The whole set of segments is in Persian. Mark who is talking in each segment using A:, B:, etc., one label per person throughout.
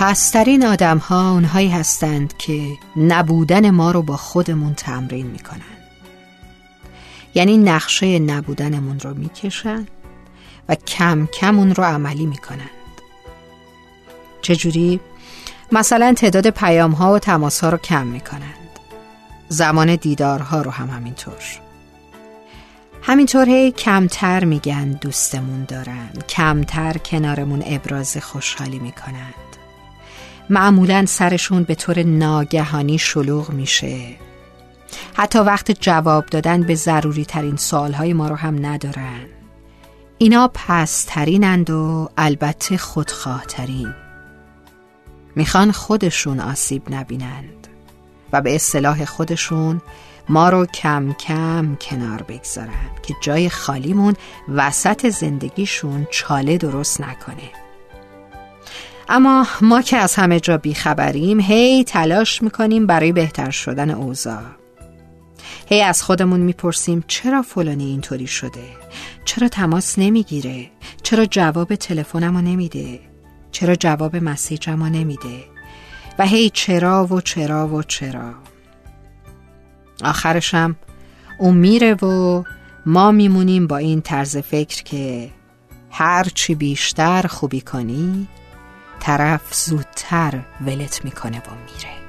A: پسترین آدم ها اونهایی هستند که نبودن ما رو با خودمون تمرین می‌کنن. یعنی نقشه نبودنمون رو می‌کشن و کم کم اون رو عملی می‌کنند چجوری؟ مثلا تعداد پیام ها و تماس ها رو کم می‌کنند. زمان دیدارها رو هم همینطور. همینطور هی کمتر میگن دوستمون دارن کمتر کنارمون ابراز خوشحالی می‌کنند معمولا سرشون به طور ناگهانی شلوغ میشه. حتی وقت جواب دادن به ضروری ترین سوال های ما رو هم ندارن. اینا پسترینند و البته خودخواه ترین می‌خوان خودشون آسیب نبینند و به اصطلاح خودشون ما رو کم کم کنار بگذارن که جای خالیمون وسط زندگیشون چاله درست نکنه. اما ما که از همه جا بیخبریم هی تلاش می‌کنیم برای بهتر شدن اوضاع. هی از خودمون می‌پرسیم چرا فلانی اینطوری شده؟ چرا تماس نمی‌گیره؟ چرا جواب تلفنمو نمیده؟ چرا جواب مسیجمو نمیده؟ و هی چرا و چرا و چرا. آخرشم اون میره و ما میمونیم با این طرز فکر که هرچی بیشتر خوبی کنی طرف زودتر ولت می‌کنه و میره.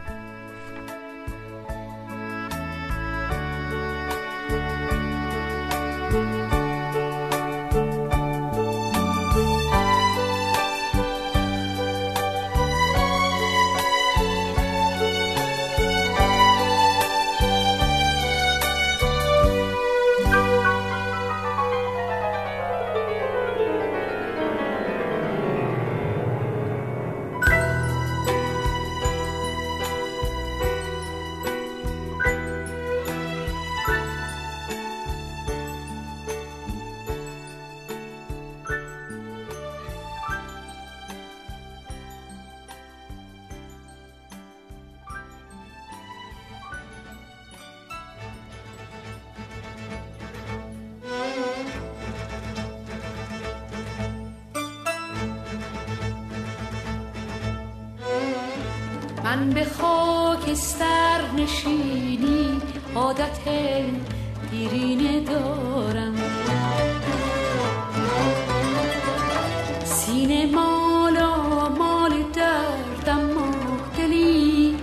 B: من به خاکستر نشینی عادت دیرینه دارم. سینه مالا مال دردم و دلی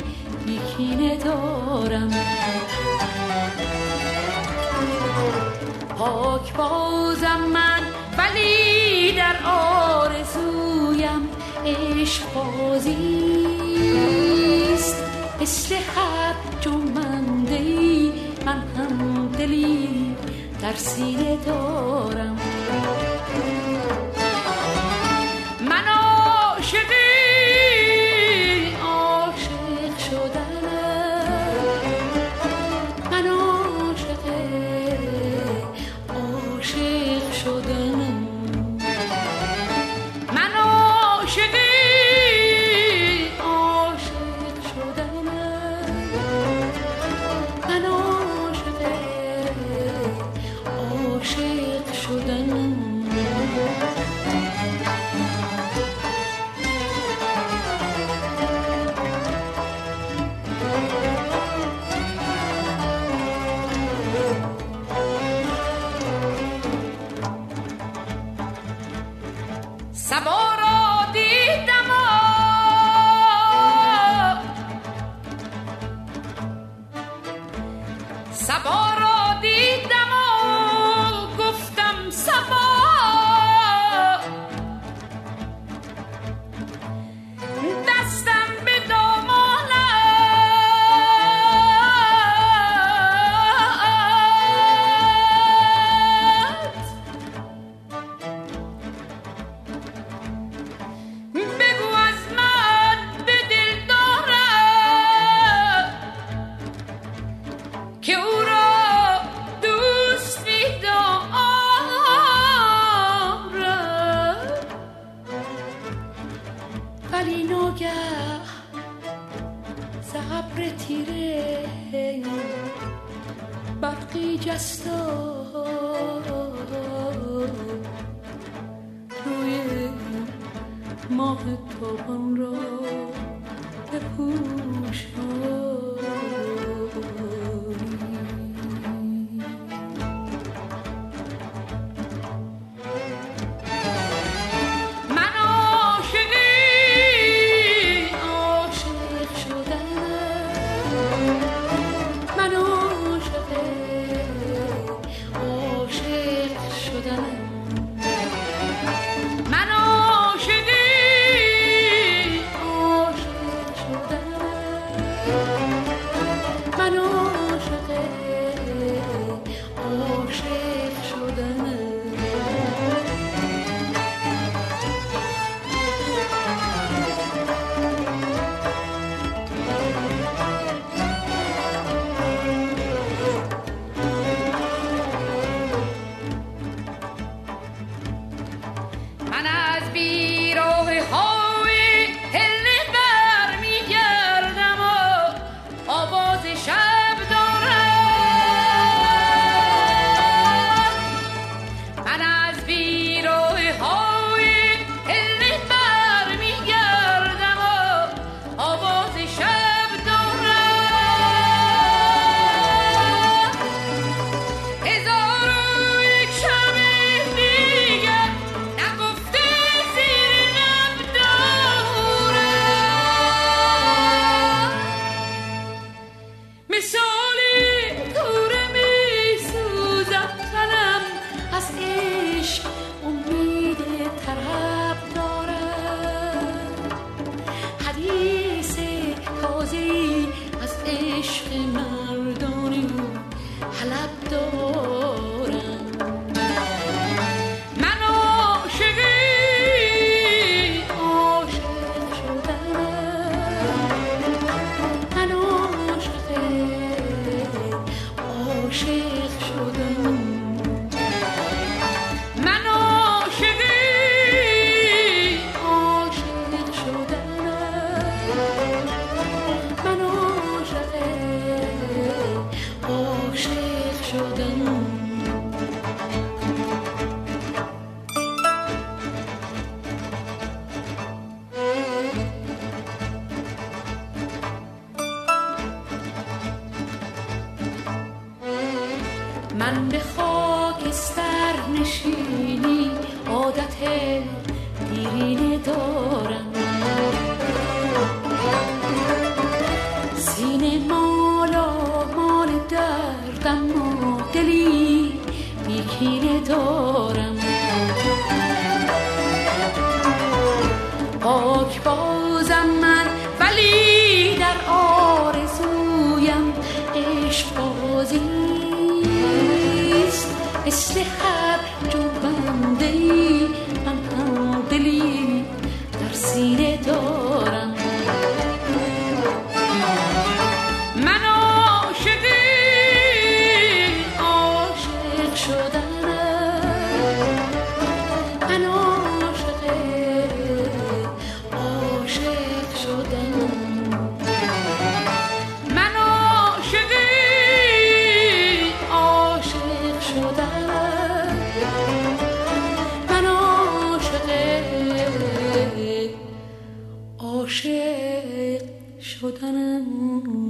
B: دارم پاک بازم من ولی در آرزویم عشق بازی مثل حب جمنده من هم دلی در سینه دارم.
C: سبا را دیدم سبا
B: برقی جست روی ماه تابان را بپوشان. شدنم.